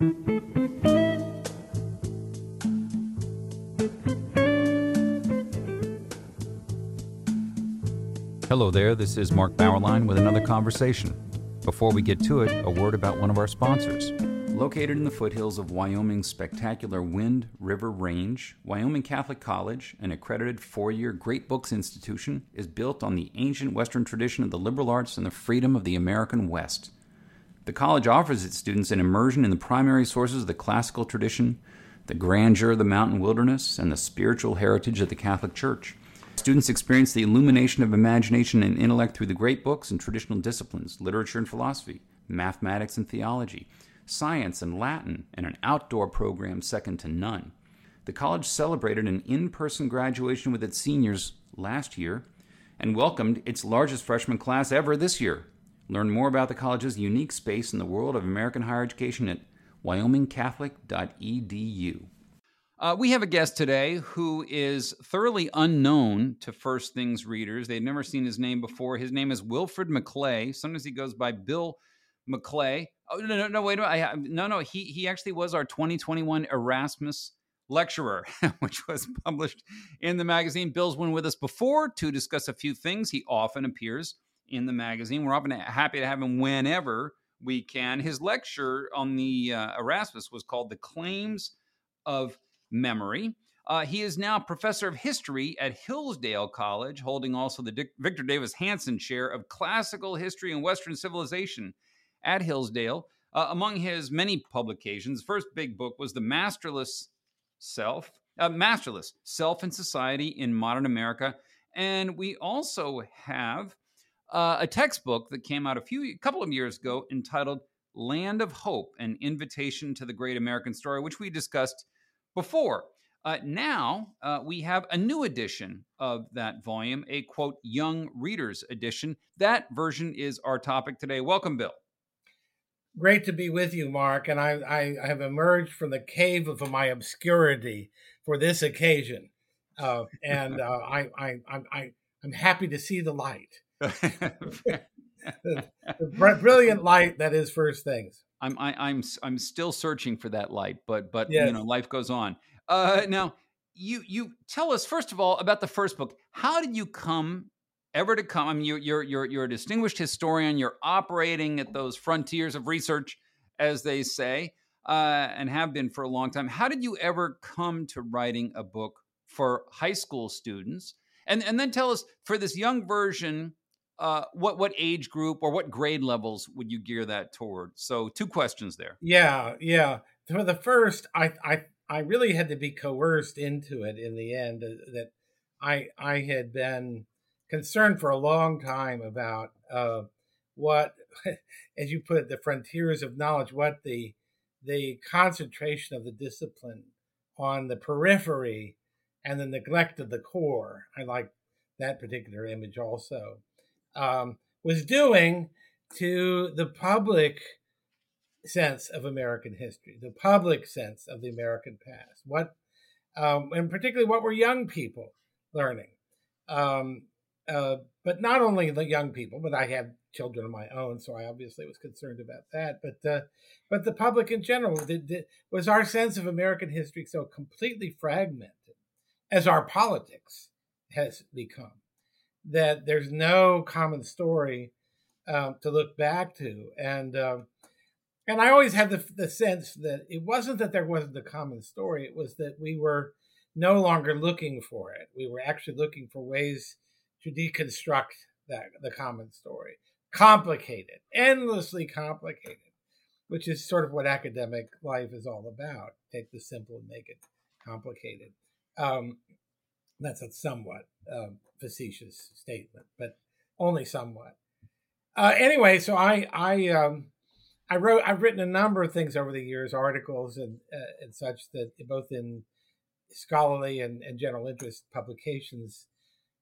Hello there, this is Mark Bauerlein with another conversation. Before we get to it, a word about one of our sponsors. Located in the foothills of Wyoming's spectacular Wind River Range, Wyoming Catholic College, an accredited four year Great Books institution, is built on the ancient Western tradition of the liberal arts and the freedom of the American West. The college offers its students an immersion in the primary sources of the classical tradition, the grandeur of the mountain wilderness, and the spiritual heritage of the Catholic Church. Students experience the illumination of imagination and intellect through the great books and traditional disciplines, literature and philosophy, mathematics and theology science, and Latin, and an outdoor program second to none. The college celebrated an in person graduation with its seniors last year and welcomed its largest freshman class ever this year. Learn more about the college's unique space in the world of American higher education at wyomingcatholic.edu. Uh, we have a guest today who is thoroughly unknown to First Things readers. They've never seen his name before. His name is Wilfred McClay. Sometimes he goes by Bill McClay. Oh no, no, no, wait a minute. I, no, no. He he actually was our 2021 Erasmus lecturer, which was published in the magazine. Bill's been with us before to discuss a few things. He often appears in the magazine. We're often happy to have him whenever we can. His lecture on the uh, Erasmus was called "The Claims of Memory." Uh, he is now professor of history at Hillsdale College, holding also the Dick, Victor Davis Hanson Chair of Classical History and Western Civilization at Hillsdale. Uh, among his many publications, first big book was The Masterless Self, uh, Masterless Self and Society in Modern America. And we also have uh, a textbook that came out a few, a couple of years ago entitled Land of Hope An Invitation to the Great American Story, which we discussed before. Uh, now uh, we have a new edition of that volume, a quote, young readers edition. That version is our topic today. Welcome, Bill great to be with you, Mark. And I, I, I have emerged from the cave of my obscurity for this occasion, uh, and uh, I, I, I, I'm happy to see the light, the, the, brilliant light that is First Things. I'm, I, am i am I'm still searching for that light, but, but yes. you know, life goes on. Uh, now, you, you tell us first of all about the first book. How did you come ever to come. I mean, you're you're you're, you're a distinguished historian. You're operating at those frontiers of research, as they say, uh, and have been for a long time. How did you ever come to writing a book for high school students? And and then tell us for this young version. Uh, what what age group or what grade levels would you gear that toward? So two questions there. Yeah, yeah. For the first, I I I really had to be coerced into it in the end. Uh, that I I had been concerned for a long time about uh, what, as you put it, the frontiers of knowledge, what the the concentration of the discipline on the periphery and the neglect of the core. I like that particular image also. Um, was doing to the public sense of American history, the public sense of the American past. What, um, and particularly, what were young people learning? Um, uh, but not only the young people, but I have children of my own, so I obviously was concerned about that. But uh, but the public in general did, did, was our sense of American history so completely fragmented, as our politics has become, that there's no common story um, to look back to, and um, and I always had the, the sense that it wasn't that there wasn't a common story; it was that we were no longer looking for it. We were actually looking for ways to deconstruct that the common story. Complicated, endlessly complicated, which is sort of what academic life is all about. Take the simple and make it complicated. Um, that's a somewhat um, facetious statement, but only somewhat. Uh, anyway, so I I um, I wrote I've written a number of things over the years, articles and uh, and such that both in scholarly and, and general interest publications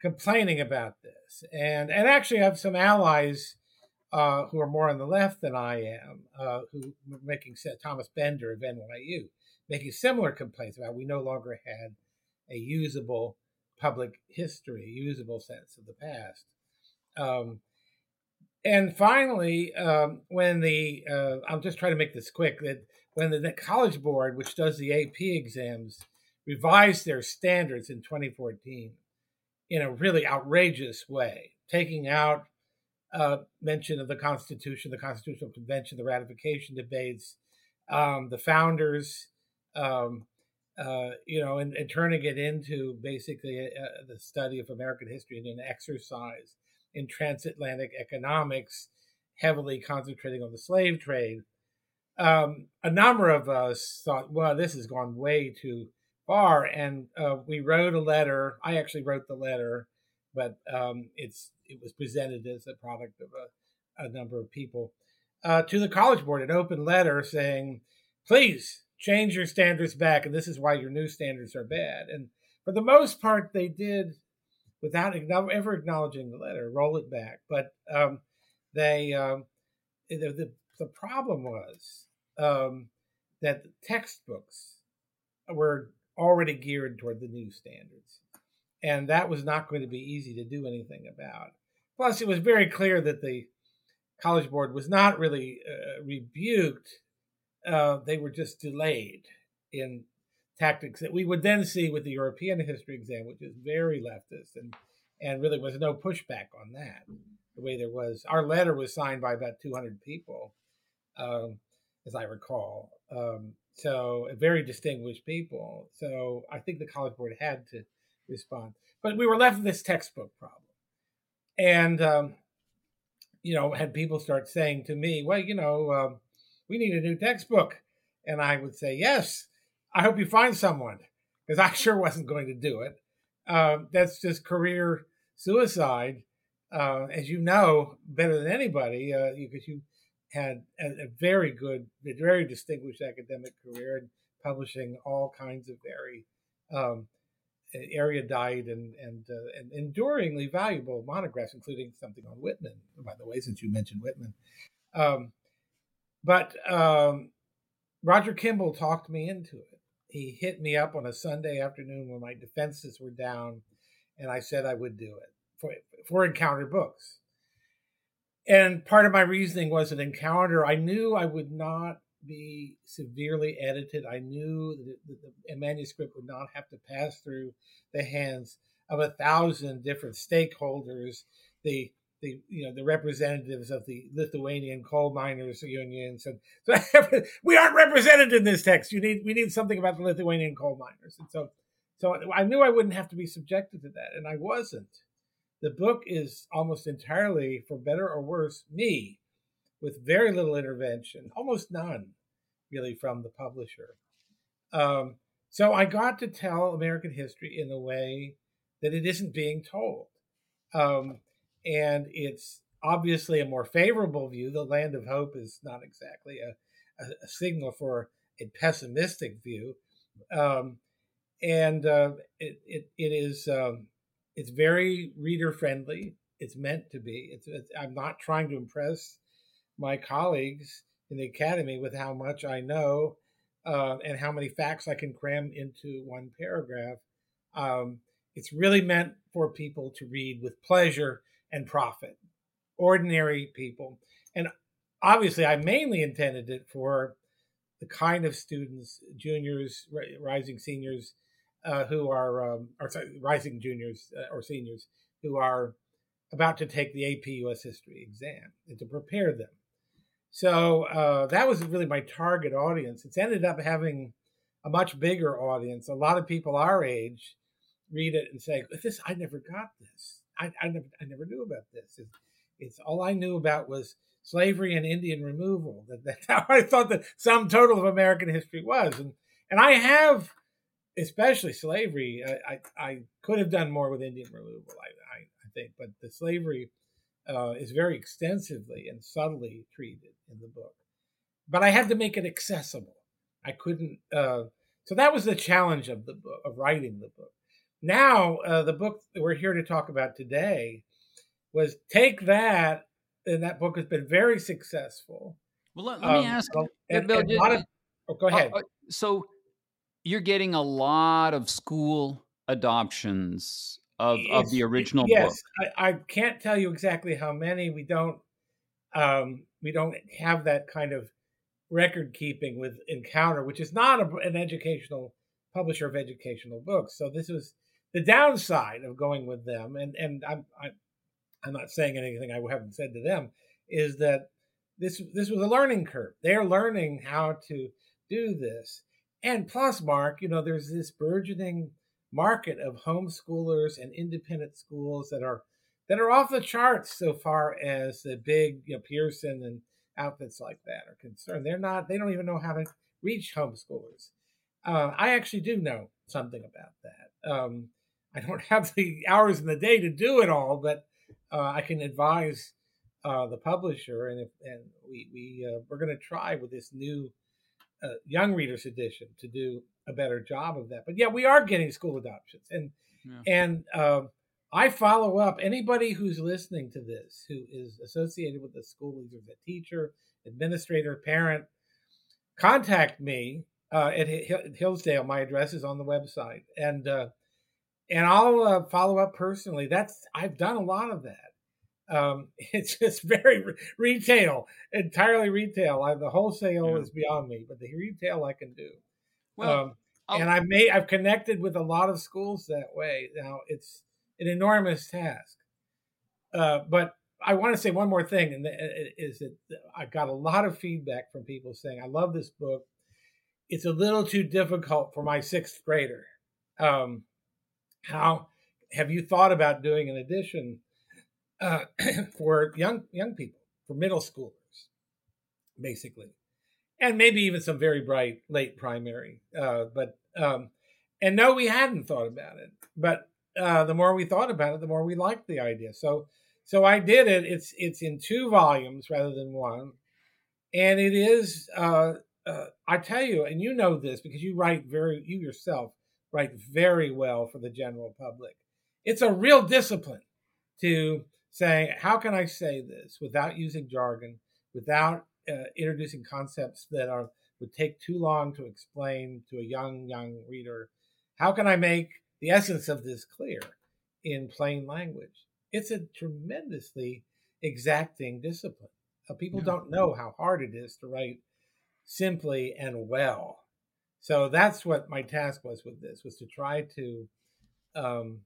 complaining about this, and and actually I have some allies uh, who are more on the left than I am, uh, who were making Thomas Bender of NYU making similar complaints about we no longer had a usable public history, usable sense of the past. Um, and finally, um, when the uh, I'm just trying to make this quick that when the College Board, which does the AP exams, revised their standards in 2014 in a really outrageous way, taking out uh, mention of the Constitution, the Constitutional Convention, the ratification debates, um, the founders, um, uh, you know, and, and, turning it into basically a, a, the study of American history and an exercise in transatlantic economics, heavily concentrating on the slave trade. Um, a number of us thought, well, this has gone way too far, and uh, we wrote a letter. I actually wrote the letter, but um, it's it was presented as a product of a, a number of people uh, to the College Board, an open letter saying, please change your standards back, and this is why your new standards are bad. And for the most part, they did without ever acknowledging the letter, roll it back. But um, they um, the, the, the problem was um, that the textbooks were already geared toward the new standards, and that was not going to be easy to do anything about. Plus, it was very clear that the College Board was not really uh, rebuked; uh, they were just delayed in tactics that we would then see with the European history exam, which is very leftist and and really was no pushback on that. The way there was, our letter was signed by about 200 people, um, as I recall. Um, so very distinguished people. So I think the College Board had to respond, but we were left with this textbook problem, and um, you know, had people start saying to me, "Well, you know, um, we need a new textbook," and I would say, "Yes." I hope you find someone because I sure wasn't going to do it. Uh, that's just career suicide, uh, as you know better than anybody, uh, because you had a, a, very good, very distinguished academic career and publishing all kinds of very um, erudite and and, uh, and enduringly valuable monographs, including something on Whitman. By the way, since you mentioned Whitman, um, but um, Roger Kimball talked me into it he hit me up on a Sunday afternoon when my defenses were down, and I said I would do it for for Encounter Books. And part of my reasoning was an Encounter. I knew I would not be severely edited. I knew that the, manuscript would not have to pass through the hands of a thousand different stakeholders. The the you know the representatives of the Lithuanian coal miners unions, and so we aren't represented in this text. You need we need something about the Lithuanian coal miners, and so so I knew I wouldn't have to be subjected to that, and I wasn't. The book is almost entirely, for better or worse, me, with very little intervention, almost none, really, from the publisher. Um, so I got to tell American history in a way that it isn't being told. Um, and it's obviously a more favorable view. The land of hope is not exactly a, a, a signal for a pessimistic view, um, and uh, it, it, it is um, it's very reader friendly. It's meant to be. It's, it's, I'm not trying to impress my colleagues in the academy with how much I know uh, and how many facts I can cram into one paragraph. Um, it's really meant for people to read with pleasure and profit, ordinary people. And obviously, I mainly intended it for the kind of students, juniors, rising seniors, uh, who are, um, or sorry, rising juniors uh, or seniors who are about to take the AP US History exam and to prepare them. So uh, that was really my target audience. It's ended up having a much bigger audience. A lot of people our age read it and say, "This I never got this." I, I, never, I never knew about this. It's, it's all I knew about was slavery and Indian removal. That, that's how I thought the sum total of American history was. And, and I have, especially slavery, I, I, I could have done more with Indian removal, I, I, I think, but the slavery uh, is very extensively and subtly treated in the book. But I had to make it accessible. I couldn't. Uh, so that was the challenge of the book, of writing the book. Now, uh, the book that we're here to talk about today was take that, and that book has been very successful. Well, let, let um, me ask, and, Bill, and of, oh, go ahead. Uh, so, you're getting a lot of school adoptions of, of the original yes, book. I, I can't tell you exactly how many. We don't um, we don't have that kind of record keeping with Encounter, which is not a, an educational publisher of educational books. So this was the downside of going with them. And and I'm I'm not saying anything I haven't said to them is that this this was a learning curve. They're learning how to do this. And plus, Mark, you know, there's this burgeoning market of homeschoolers and independent schools that are that are off the charts so far as the big you know, Pearson and outfits like that are concerned. They're not. They don't even know how to reach homeschoolers. Uh, I actually do know something about that. Um, I don't have the hours in the day to do it all, but uh, I can advise uh, the publisher, and if, and we we uh, we're going to try with this new uh, young readers edition to do a better job of that. But yeah, we are getting school adoptions, and yeah. and um, I follow up anybody who's listening to this who is associated with the school, either a teacher, administrator, parent. Contact me uh, at Hillsdale. My address is on the website, and uh, and I'll uh, follow up personally. That's I've done a lot of that. Um, it's just very re- retail, entirely retail. I, the wholesale yeah. is beyond me, but the retail I can do. Well, um, and I've made I've connected with a lot of schools that way. Now it's an enormous task, uh, but I want to say one more thing, and is that I got a lot of feedback from people saying, "I love this book. It's a little too difficult for my sixth grader." Um, how have you thought about doing an edition uh, for young young people, for middle schoolers, basically, and maybe even some very bright late primary. Uh, but um, and no, we hadn't thought about it. But uh, the more we thought about it, the more we liked the idea. So so I did it. It's it's in two volumes rather than one, and it is. Uh, uh, I tell you, and you know this because you write very you yourself write very well for the general public. It's a real discipline to say, how can I say this without using jargon, without uh, introducing concepts that are would take too long to explain to a young young reader? How can I make the essence of this clear in plain language? It's a tremendously exacting discipline. Uh, people yeah. don't know how hard it is to write simply and well. So that's what my task was with this: was to try to um,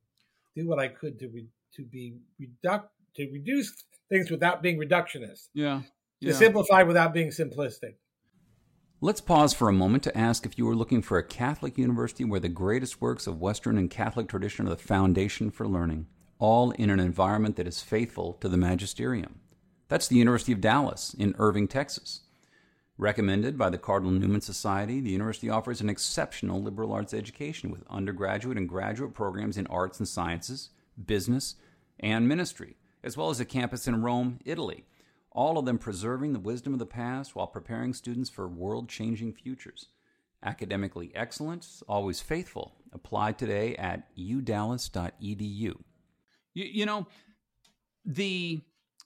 do what I could to re- to be reduct to reduce things without being reductionist. Yeah. yeah. To simplify without being simplistic. Let's pause for a moment to ask if you are looking for a Catholic university where the greatest works of Western and Catholic tradition are the foundation for learning, all in an environment that is faithful to the magisterium. That's the University of Dallas in Irving, Texas. Recommended by the Cardinal Newman Society, the university offers an exceptional liberal arts education with undergraduate and graduate programs in arts and sciences, business, and ministry as well as a campus in Rome, Italy, all of them preserving the wisdom of the past while preparing students for world changing futures. Academically excellent, always faithful. Apply today at udallas.edu. You, you know, the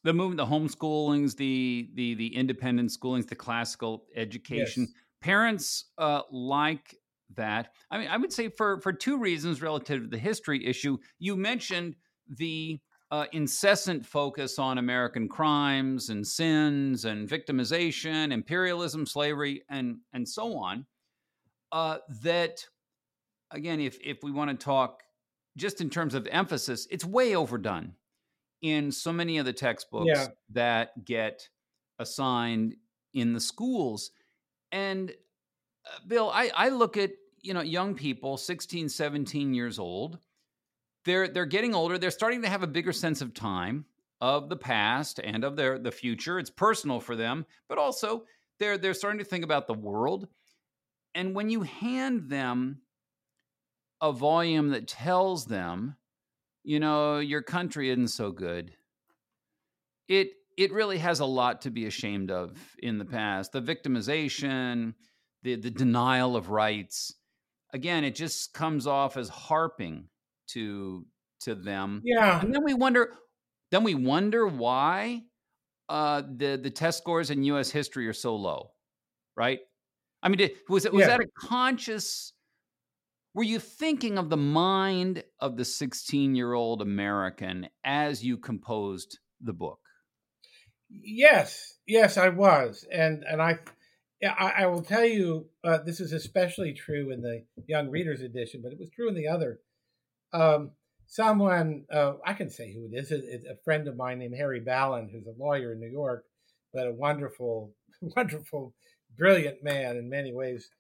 the movement, the homeschoolings, the the the independent schoolings, the classical education. Yes. Parents uh, like that. I mean, I would say for for two reasons relative to the history issue. You mentioned the uh, incessant focus on American crimes and sins and victimization, imperialism, slavery, and and so on. Uh, that again, if if we want to talk just in terms of emphasis, it's way overdone in so many of the textbooks yeah. that get assigned in the schools. And uh, Bill, I, I look at you know young people 16 17 years old they're they're getting older. They're starting to have a bigger sense of time, of the past, and of their the future. It's personal for them, but also they're they're starting to think about the world. And when you hand them a volume that tells them, you know, your country isn't so good, it it really has a lot to be ashamed of in the past. The victimization, the the denial of rights. Again, it just comes off as harping to to them. Yeah. And then we wonder then we wonder why uh, the the test scores in US history are so low. Right? I mean, did, was it was yeah. that a conscious were you thinking of the mind of the 16-year-old American as you composed the book? Yes. Yes, I was. And and I I, I will tell you, uh, this is especially true in the Young Readers Edition, but it was true in the other. Um, someone, uh, I can say who it is, it's a friend of mine named Harry Ballan, who's a lawyer in New York, but a wonderful, wonderful, brilliant man in many ways.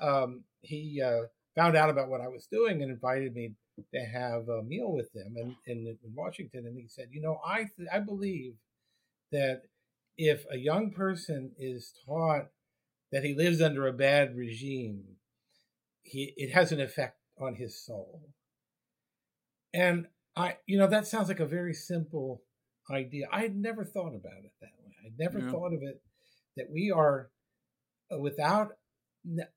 Um, he uh, found out about what I was doing and invited me to have a meal with them in, in, in Washington. And he said, You know, I, th- I believe that if a young person is taught that he lives under a bad regime, he it has an effect on his soul. And I, you know, that sounds like a very simple idea. I had never thought about it that way. I never yeah. thought of it that we are uh, without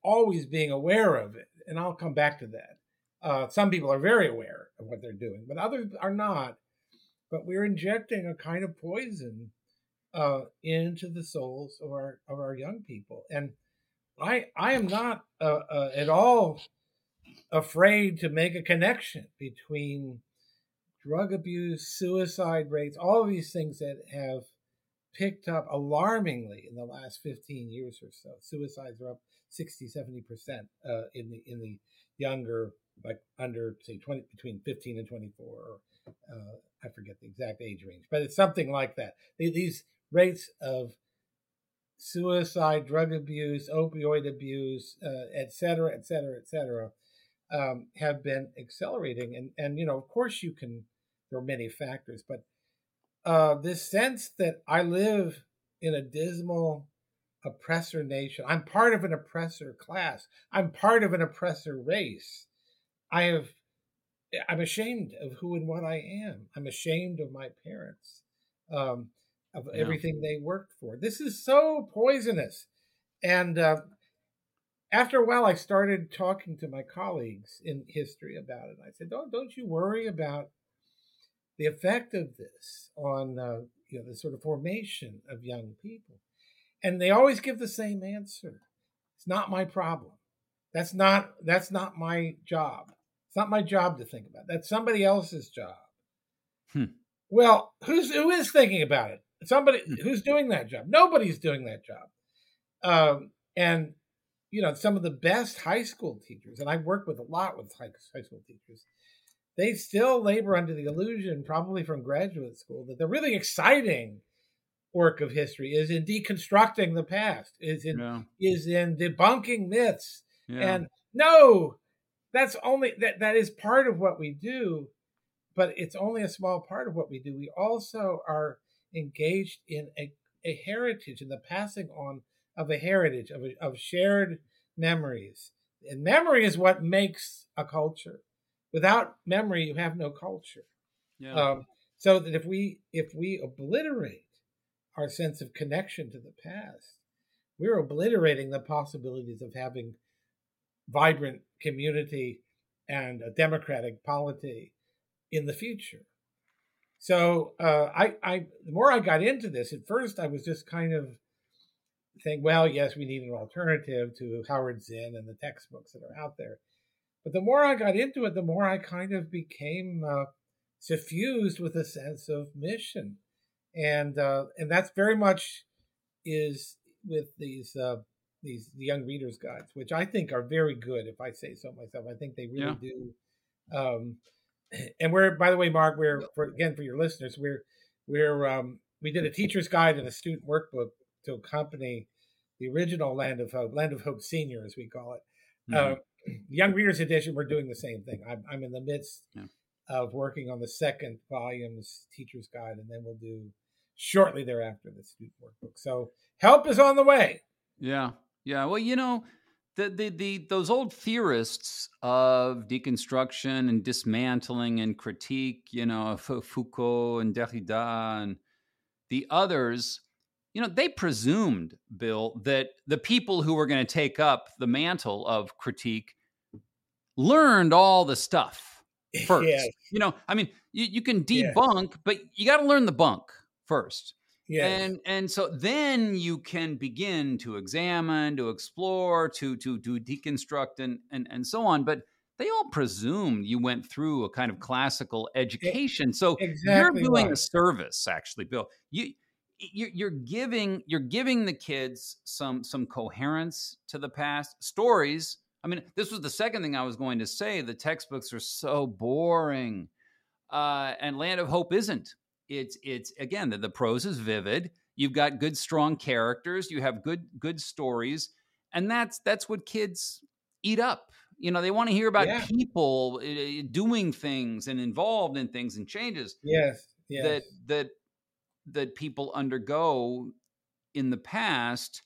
always being aware of it. And I'll come back to that. Uh, some people are very aware of what they're doing, but others are not. But we're injecting a kind of poison uh, into the souls of our of our young people. And I I am not uh, uh, at all afraid to make a connection between drug abuse, suicide rates, all of these things that have picked up alarmingly in the last 15 years or so. Suicides are up 60, 70 percent uh, in the in the younger, like under say 20 between 15 and 24. Or, uh, I forget the exact age range, but it's something like that. These rates of suicide, drug abuse, opioid abuse, uh, et cetera, et cetera, et cetera, um, have been accelerating. And, and, you know, of course, you can, there are many factors, but uh, this sense that I live in a dismal oppressor nation, I'm part of an oppressor class, I'm part of an oppressor race. I have, I'm ashamed of who and what I am. I'm ashamed of my parents. Um, of yeah. everything they worked for. This is so poisonous. And uh, after a while, I started talking to my colleagues in history about it. I said, "Don't don't you worry about the effect of this on uh, you know the sort of formation of young people." And they always give the same answer: "It's not my problem. That's not that's not my job. It's not my job to think about. That's somebody else's job." Hmm. Well, who's who is thinking about it? Somebody hmm. who's doing that job. Nobody's doing that job. Um, and you know, some of the best high school teachers, and I work with a lot with high, high school teachers, they still labor under the illusion, probably from graduate school, that the really exciting work of history is in deconstructing the past, is in yeah. is in debunking myths. Yeah. And no, that's only that that is part of what we do, but it's only a small part of what we do. We also are engaged in a, a heritage, in the passing on of a heritage, of, a, of shared memories. And memory is what makes a culture. Without memory, you have no culture. Yeah. Um, so that if we if we obliterate our sense of connection to the past, we're obliterating the possibilities of having vibrant community and a democratic polity in the future. So uh, I, I, the more I got into this, at first I was just kind of saying, well, yes, we need an alternative to Howard Zinn and the textbooks that are out there. But the more I got into it, the more I kind of became uh, suffused with a sense of mission, and uh, and that's very much is with these uh, these the young readers guides, which I think are very good. If I say so myself, I think they really yeah. do. Um, and we're by the way, Mark, we're for, again for your listeners, we're we're um, we did a teacher's guide and a student workbook to accompany the original Land of Hope, Land of Hope Senior, as we call it. Mm-hmm. Uh, Young Readers Edition, we're doing the same thing. I'm, I'm in the midst yeah. Of working on the second volume's teacher's guide, and then we'll do shortly thereafter the student workbook. So help is on the way. Yeah, yeah. Well, you know, the, the, the those old theorists of deconstruction and dismantling and critique, you know, Foucault and Derrida and the others, you know, they presumed, Bill, that the people who were going to take up the mantle of critique learned all the stuff first. Yes. You know, I mean, you, you can debunk, but you got to learn the bunk first. Yeah. And and so then you can begin to examine, to explore, to to to deconstruct and and and so on. But they all presumed you went through a kind of classical education. So exactly you're doing right. a service, actually, Bill. You you're giving you're giving the kids some some coherence to the past stories. I mean, this was the second thing I was going to say. The textbooks are so boring, uh, and Land of Hope isn't. It's it's again the, the prose is vivid. You've got good strong characters. You have good good stories, and that's that's what kids eat up. You know, they want to hear about yeah. people uh, doing things and involved in things and changes. Yes, yes. That that that people undergo in the past,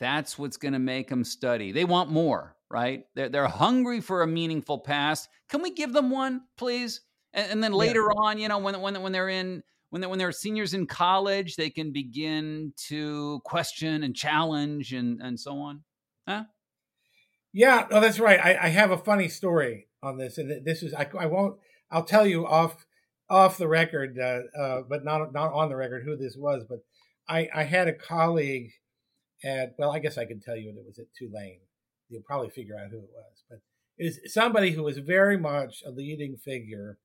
that's what's going to make them study. They want more, right? They're, they're hungry for a meaningful past. Can we give them one, please? And, and then later yeah. on, you know, when, when, when they're in, when they're, when they're seniors in college, they can begin to question and challenge and, and so on. Huh? Yeah, no, that's right. I, I have a funny story on this, and this is I, I won't. I'll tell you off off the record, uh, uh, but not not on the record who this was. But I, I had a colleague at well, I guess I can tell you that it was at Tulane. You'll probably figure out who it was, but it was somebody who was very much a leading figure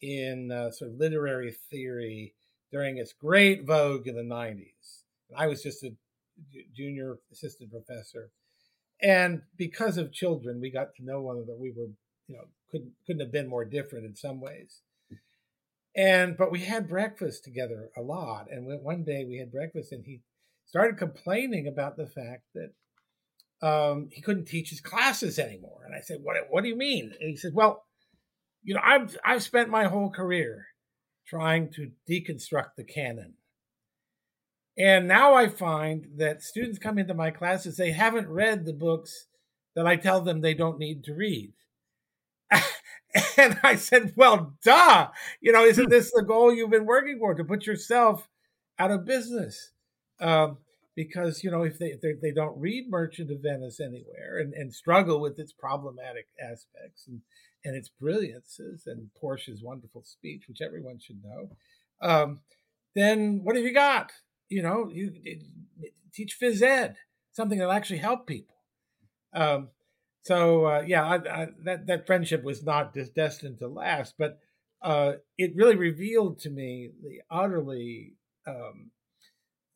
in uh, sort of literary theory during its great vogue in the '90s. I was just a junior assistant professor, and because of children, we got to know one another. We were, you know, couldn't couldn't have been more different in some ways and but we had breakfast together a lot. And one day we had breakfast, and he started complaining about the fact that um, he couldn't teach his classes anymore. And I said, "What? What do you mean?" And he said, "Well, you know, I've I've spent my whole career trying to deconstruct the canon." And now I find that students come into my classes, they haven't read the books that I tell them they don't need to read. And I said, well, duh. You know, isn't this the goal you've been working for to put yourself out of business? Um, because, you know, if they, they, don't read Merchant of Venice anywhere and, and struggle with its problematic aspects and, and its brilliances and Portia's wonderful speech, which everyone should know, um, then what have you got? You know, you, teach phys ed, something that'll actually help people. Um, so uh, yeah, I, I, that that friendship was not destined to last, but uh, it really revealed to me the utterly um,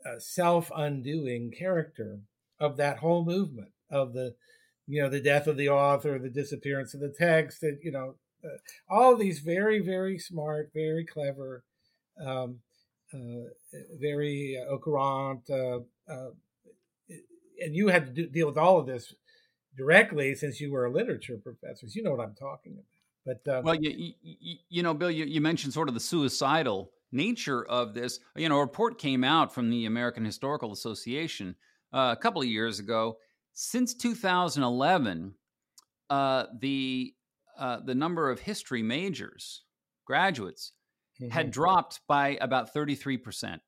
uh, self-undoing character of that whole movement of the, you know, the death of the author, the disappearance of the text, that you know, uh, all these very very smart, very clever, um, uh, very uh, au courant, and you had to do, deal with all of this directly since you were a literature professor. You know what I'm talking about. But um, well, you, you, you know, Bill, you, you mentioned sort of the suicidal nature of this. You know, a report came out from the American Historical Association uh, a couple of years ago. Since 2011, uh, the uh, the number of history majors graduates mm-hmm. had dropped by about 33 percent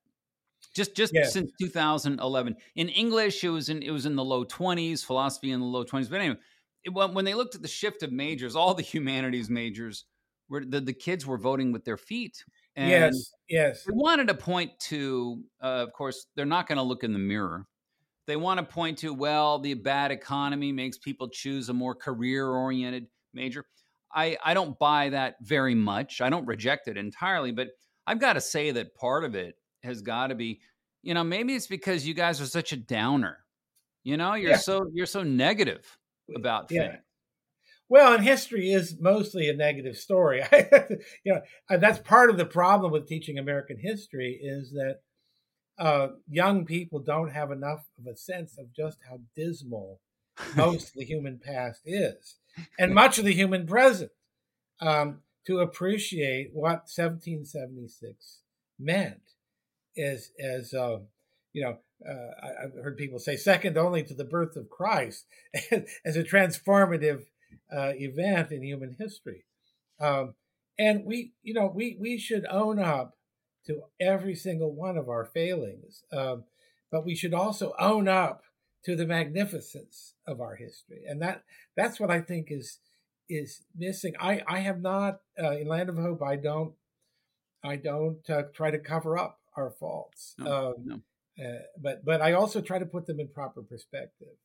just just yeah. since 2011. In English, it was in it was in the low 20s, philosophy in the low 20s. But anyway, it, when they looked at the shift of majors, all the humanities majors were the, the kids were voting with their feet. And yes, yes. They wanted to point to, uh, of course, they're not going to look in the mirror. They want to point to, well, the bad economy makes people choose a more career-oriented major. I, I don't buy that very much. I don't reject it entirely, but I've got to say that part of it has got to be, you know, maybe it's because you guys are such a downer. You know, you're yeah. so you're so negative about yeah. things. Well, and history is mostly a negative story. you know, that's part of the problem with teaching American history is that uh, young people don't have enough of a sense of just how dismal most of the human past is, and much of the human present, um, to appreciate what 1776 meant as as uh, you know uh, I, have heard people say second only to the birth of Christ as a transformative uh, event in human history. Um, and we, you know, we we should own up to every single one of our failings, um, but we should also own up to the magnificence of our history, and that that's what I think is is missing. I I have not uh, in Land of Hope. I don't I don't uh, try to cover up our faults. No, um, no. Uh, but but I also try to put them in proper perspective.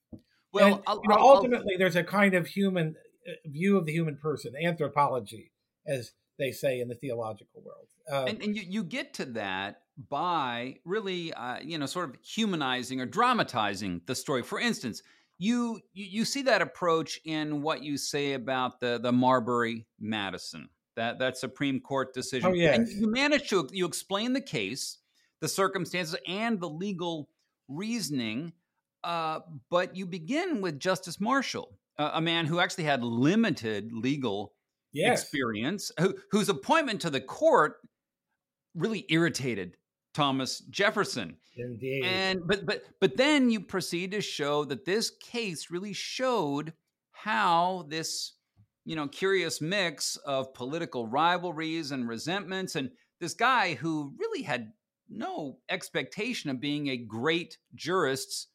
Well, and, I'll, you know, I'll, ultimately, I'll, there's a kind of human uh, view of the human person, anthropology, as they say in the theological world. Um, and, and you, you get to that by really, uh, you know, sort of humanizing or dramatizing the story. For instance, you, you you see that approach in what you say about the the Marbury Madison that that Supreme Court decision. Oh yes. and you manage to you explain the case, the circumstances, and the legal reasoning. Uh, but you begin with Justice Marshall, uh, a man who actually had limited legal yes. experience, who, whose appointment to the court really irritated Thomas Jefferson. Indeed. And but but but then you proceed to show that this case really showed how this you know curious mix of political rivalries and resentments and this guy who really had no expectation of being a great jurist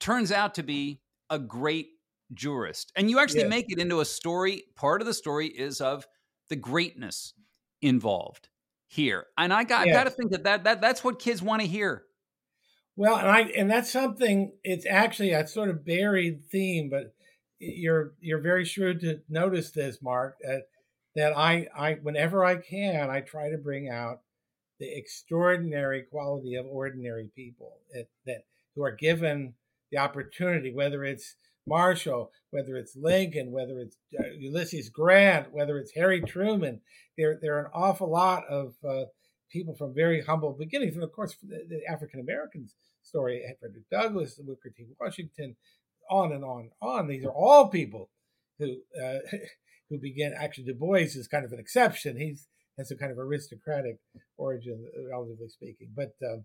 turns out to be a great jurist. And you actually Yes. make it into a story. Part of the story is of the greatness involved here. And I got, I got to think that, that that that's what kids want to hear. Well, and I and that's something. It's actually a sort of buried theme, but you're you're very shrewd to notice this, Mark. That that I I whenever I can, I try to bring out the extraordinary quality of ordinary people that, that who are given the opportunity, whether it's Marshall, whether it's Lincoln, whether it's uh, Ulysses Grant, whether it's Harry Truman. There there are an awful lot of uh, people from very humble beginnings, and of course the, the African Americans story, Frederick Douglass, Booker T. Washington, on and on and on. These are all people who uh, who began. Actually, Du Bois is kind of an exception. He's has a kind of aristocratic origin, relatively speaking, but um,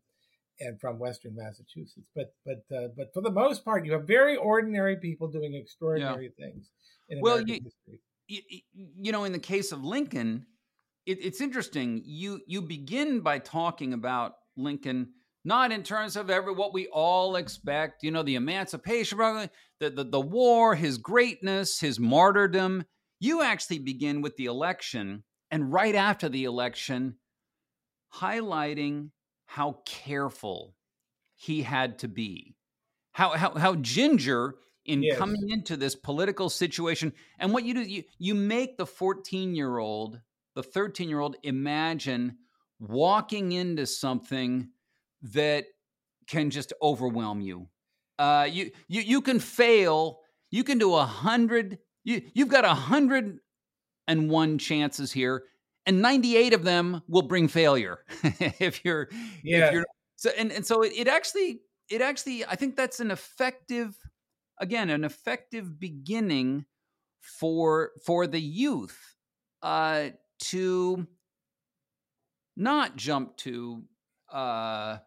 and from Western Massachusetts. But but uh, but for the most part, you have very ordinary people doing extraordinary things in Well, American you- history. you, you know, in the case of Lincoln, it, it's interesting. You you begin by talking about Lincoln not in terms of every what we all expect. You know, the Emancipation, Proclamation, the, the the war, his greatness, his martyrdom. You actually begin with the election, and right after the election, highlighting how careful he had to be, how how how ginger in Yes. coming into this political situation. And what you do, you you make the 14 year old, the 13 year old imagine walking into something that can just overwhelm you. Uh, you you you can fail. You can do a hundred. You you've got a hundred and one chances here, and 98 of them will bring failure if you're Yeah. if you're so and, and so it, it actually it actually i think that's an effective again an effective beginning for for the youth uh to not jump to uh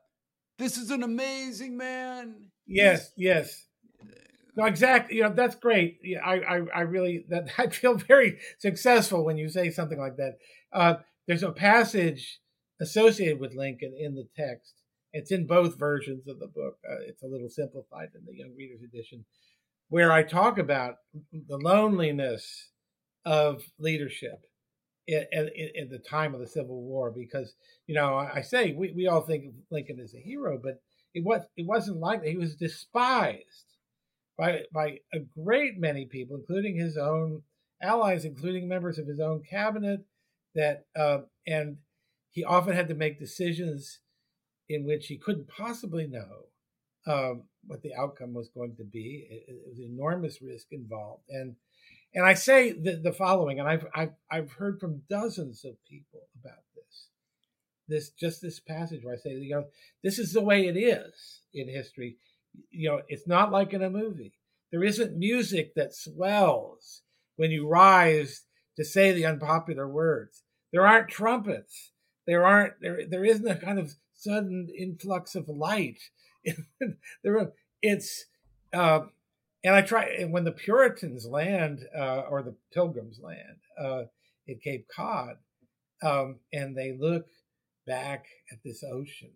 this is an amazing man Yes, yes. No, exactly. You know, that's great. Yeah, I, I, I really that I feel very successful when you say something like that. Uh, there's a passage associated with Lincoln in the text. It's in both versions of the book. Uh, it's a little simplified in the Young Readers Edition, where I talk about the loneliness of leadership in, in, in the time of the Civil War. Because you know, I say we, we all think of Lincoln as a hero, but it was it wasn't like that. He was despised by by a great many people, including his own allies, including members of his own cabinet. That uh, and he often had to make decisions in which he couldn't possibly know um, what the outcome was going to be. It, it was enormous risk involved, and and I say the, the following, and I've, I've I've heard from dozens of people about this. This just this passage where I say, you know, this is the way it is in history. You know, it's not like in a movie. There isn't music that swells when you rise to say the unpopular words. There aren't trumpets. There aren't there there isn't a kind of sudden influx of light. there it's uh, and I try and when the Puritans land uh, or the Pilgrims land uh, at Cape Cod, um, and they look back at this ocean,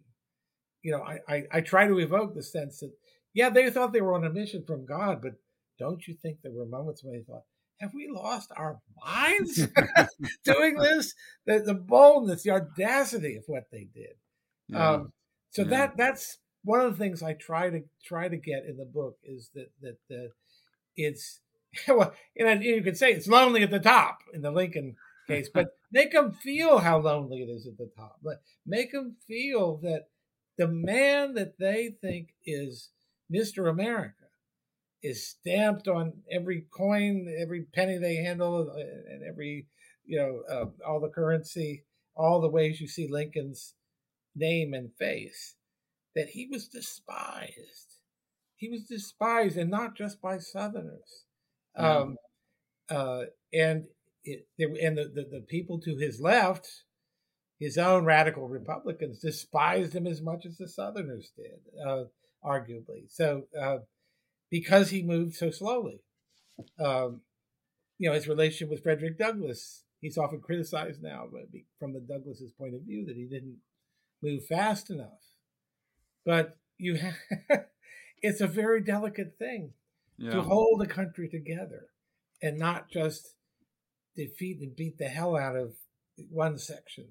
you know, I, I I try to evoke the sense that yeah, they thought they were on a mission from God, but don't you think there were moments when they thought, have we lost our minds doing this? The, the boldness, the audacity of what they did. Yeah. Um, so Yeah. that that's one of the things I try to try to get in the book is that that the it's well, you know, you could say it's lonely at the top in the Lincoln case, but make them feel how lonely it is at the top. But Make them feel that the man that they think is Mr. America is stamped on every coin, every penny they handle, uh, and every, you know, uh, all the currency, all the ways you see Lincoln's name and face, that he was despised. He was despised, and not just by Southerners. Yeah. Um, uh, and it, and the, the, the people to his left, his own radical Republicans, despised him as much as the Southerners did, uh, arguably. So, uh, because he moved so slowly, um, you know, his relationship with Frederick Douglass, he's often criticized now, but from the Douglass's point of view, that he didn't move fast enough. But you, have, it's a very delicate thing yeah. to hold a country together and not just defeat and beat the hell out of one section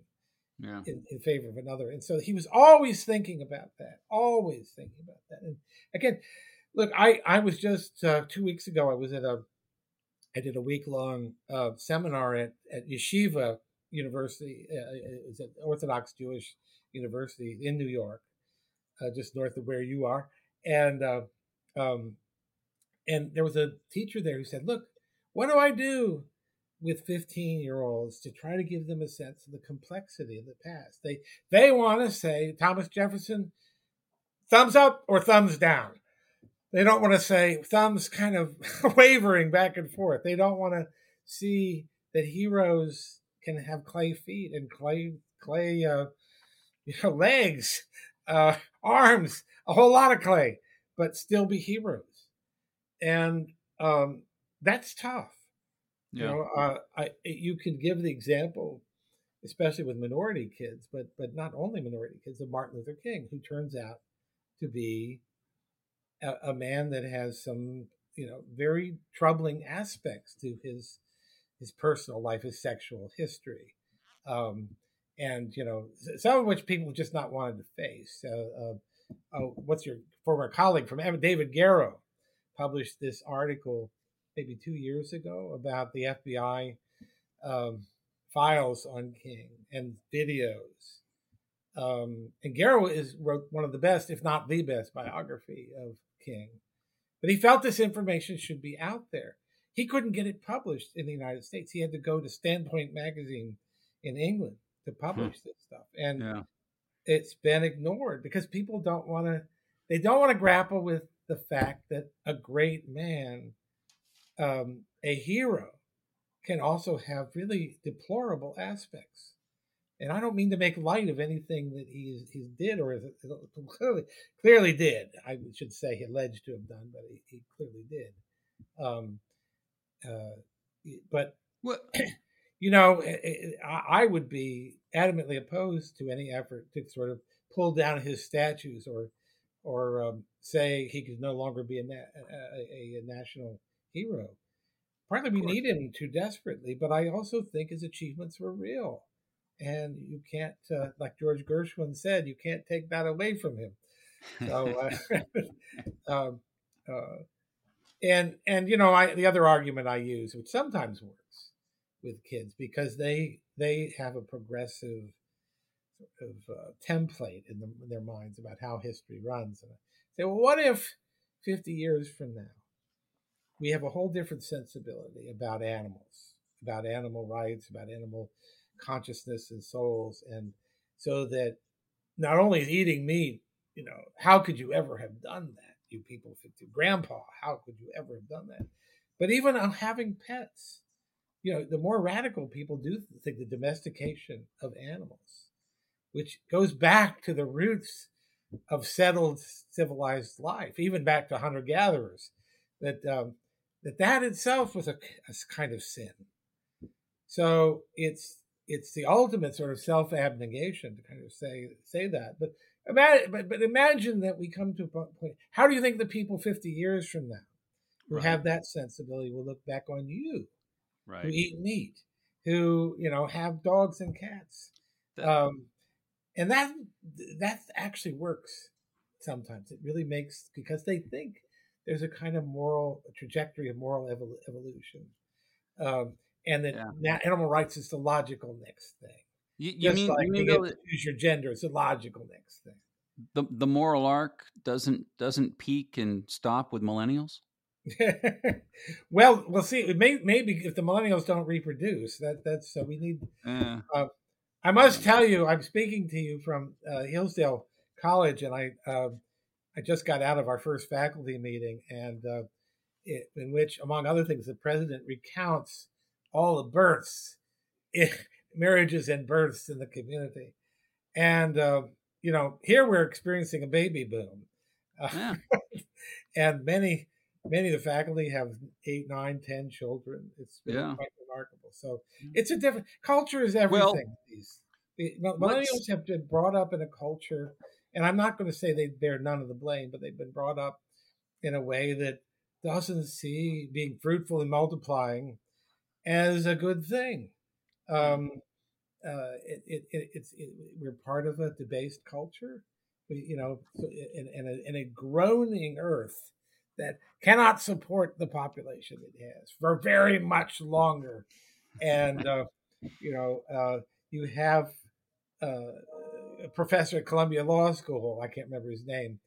yeah. in, in, favor of another. And so he was always thinking about that, always thinking about that. And again, look, I, I was just uh, two weeks ago, I was at a, I did a week long uh, seminar at, at Yeshiva University, uh, an Orthodox Jewish University in New York, uh, just north of where you are. And, uh, um, and there was a teacher there who said, look, what do I do with 15 year olds to try to give them a sense of the complexity of the past? They they want to say Thomas Jefferson thumbs up or thumbs down. They don't want to say thumbs kind of wavering back and forth. They don't want to see that heroes can have clay feet and clay clay uh, you know legs, uh, arms, a whole lot of clay, but still be heroes. And um, that's tough. Yeah. You know, uh, I, you can give the example, especially with minority kids, but but not only minority kids, of Martin Luther King, who turns out to be a, a man that has some you know very troubling aspects to his his personal life, his sexual history, um, and you know some of which people just not wanted to face. Uh, uh, uh, what's your former colleague from David Garrow published this article maybe two years ago about the FBI um, files on King and videos. Um, and Garrow is wrote one of the best, if not the best, biography of King. But he felt this information should be out there. He couldn't get it published in the United States. He had to go to Standpoint magazine in England to hmm. publish hmm. this stuff, and yeah. it's been ignored because people don't want to. They don't want to grapple with the fact that a great man um, a hero can also have really deplorable aspects. And I don't mean to make light of anything that he he did or clearly clearly did. I should say he alleged to have done, but he, he clearly did. Um, uh, but what you know, I would be adamantly opposed to any effort to sort of pull down his statues or or um, say he could no longer be a, a, a national hero. Partly we need him too desperately, but I also think his achievements were real. And you can't, uh, like George Gershwin said, you can't take that away from him. So, uh, um, uh, and and you know, I the other argument I use, which sometimes works with kids, because they they have a progressive of uh, template in, the, in, their minds about how history runs. And I say, well, what if 50 years from now we have a whole different sensibility about animals, about animal rights, about animal consciousness and souls. And so that not only is eating meat, you know, how could you ever have done that? You people, grandpa, how could you ever have done that? But even on having pets, you know, the more radical people do think the domestication of animals, which goes back to the roots of settled civilized life, even back to hunter gatherers, that um, that that itself was a, a kind of sin. So it's it's the ultimate sort of self abnegation to kind of say say that. But imagine, but, but imagine that we come to a point. How do you think the people fifty years from now who right. have that sensibility will look back on you, right. who eat meat, who you know have dogs and cats, that, um, and that that actually works. Sometimes it really makes because they think there's a kind of moral trajectory of moral evol- evolution. Um, and that Yeah. animal rights is the logical next thing. You, you mean, like you mean to choose your gender is the logical next thing. the the moral arc doesn't doesn't peak and stop with millennials? well, we'll see. It may, maybe if the millennials don't reproduce, that that's so we need. Yeah. I must tell you, I'm speaking to you from uh, Hillsdale College, and I uh, I just got out of our first faculty meeting, and uh, it, in which, among other things, the president recounts all the births, marriages, and births in the community, and uh, you know, here we're experiencing a baby boom, uh, Yeah. and many many of the faculty have eight, nine, ten children. It's really Yeah. quite remarkable. So it's a different culture is everything. Well, millennials have been brought up in a culture, and I'm not going to say they bear none of the blame, but they've been brought up in a way that doesn't see being fruitful and multiplying as a good thing. Um, uh, it, it, it, it's it, we're part of a debased culture, we, you know, in, in, a, in a groaning earth that cannot support the population it has for very much longer. And, uh, you know, uh, you have uh, a professor at Columbia Law School, I can't remember his name,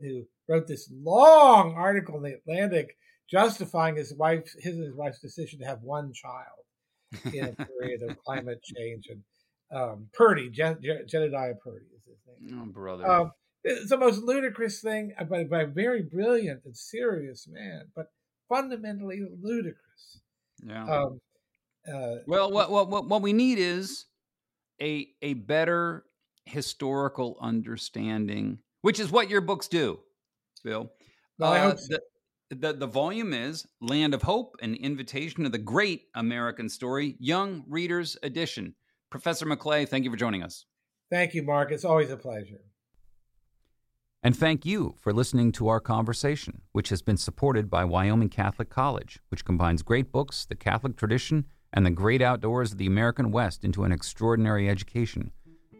who wrote this long article in the Atlantic justifying his wife, his and his wife's decision to have one child in a period of climate change. And um, Purdy, Je- Je- Jedediah Purdy is his name. Oh, brother. Um, it's the most ludicrous thing uh, by, by a very brilliant and serious man, but fundamentally ludicrous. yeah. Um, uh, Well, what, what what what we need is a a better historical understanding, which is what your books do, Bill. Well, Uh, so. the, the the volume is Land of Hope: An Invitation to the Great American Story, Young Readers Edition. Professor McClay, thank you for joining us. thank you, Mark. It's always a pleasure. And thank you for listening to our conversation, which has been supported by Wyoming Catholic College, which combines great books, the Catholic tradition, and the great outdoors of the American West into an extraordinary education.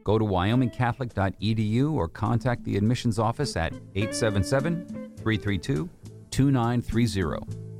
Go to wyomingcatholic.edu or contact the admissions office at 877 332 2930.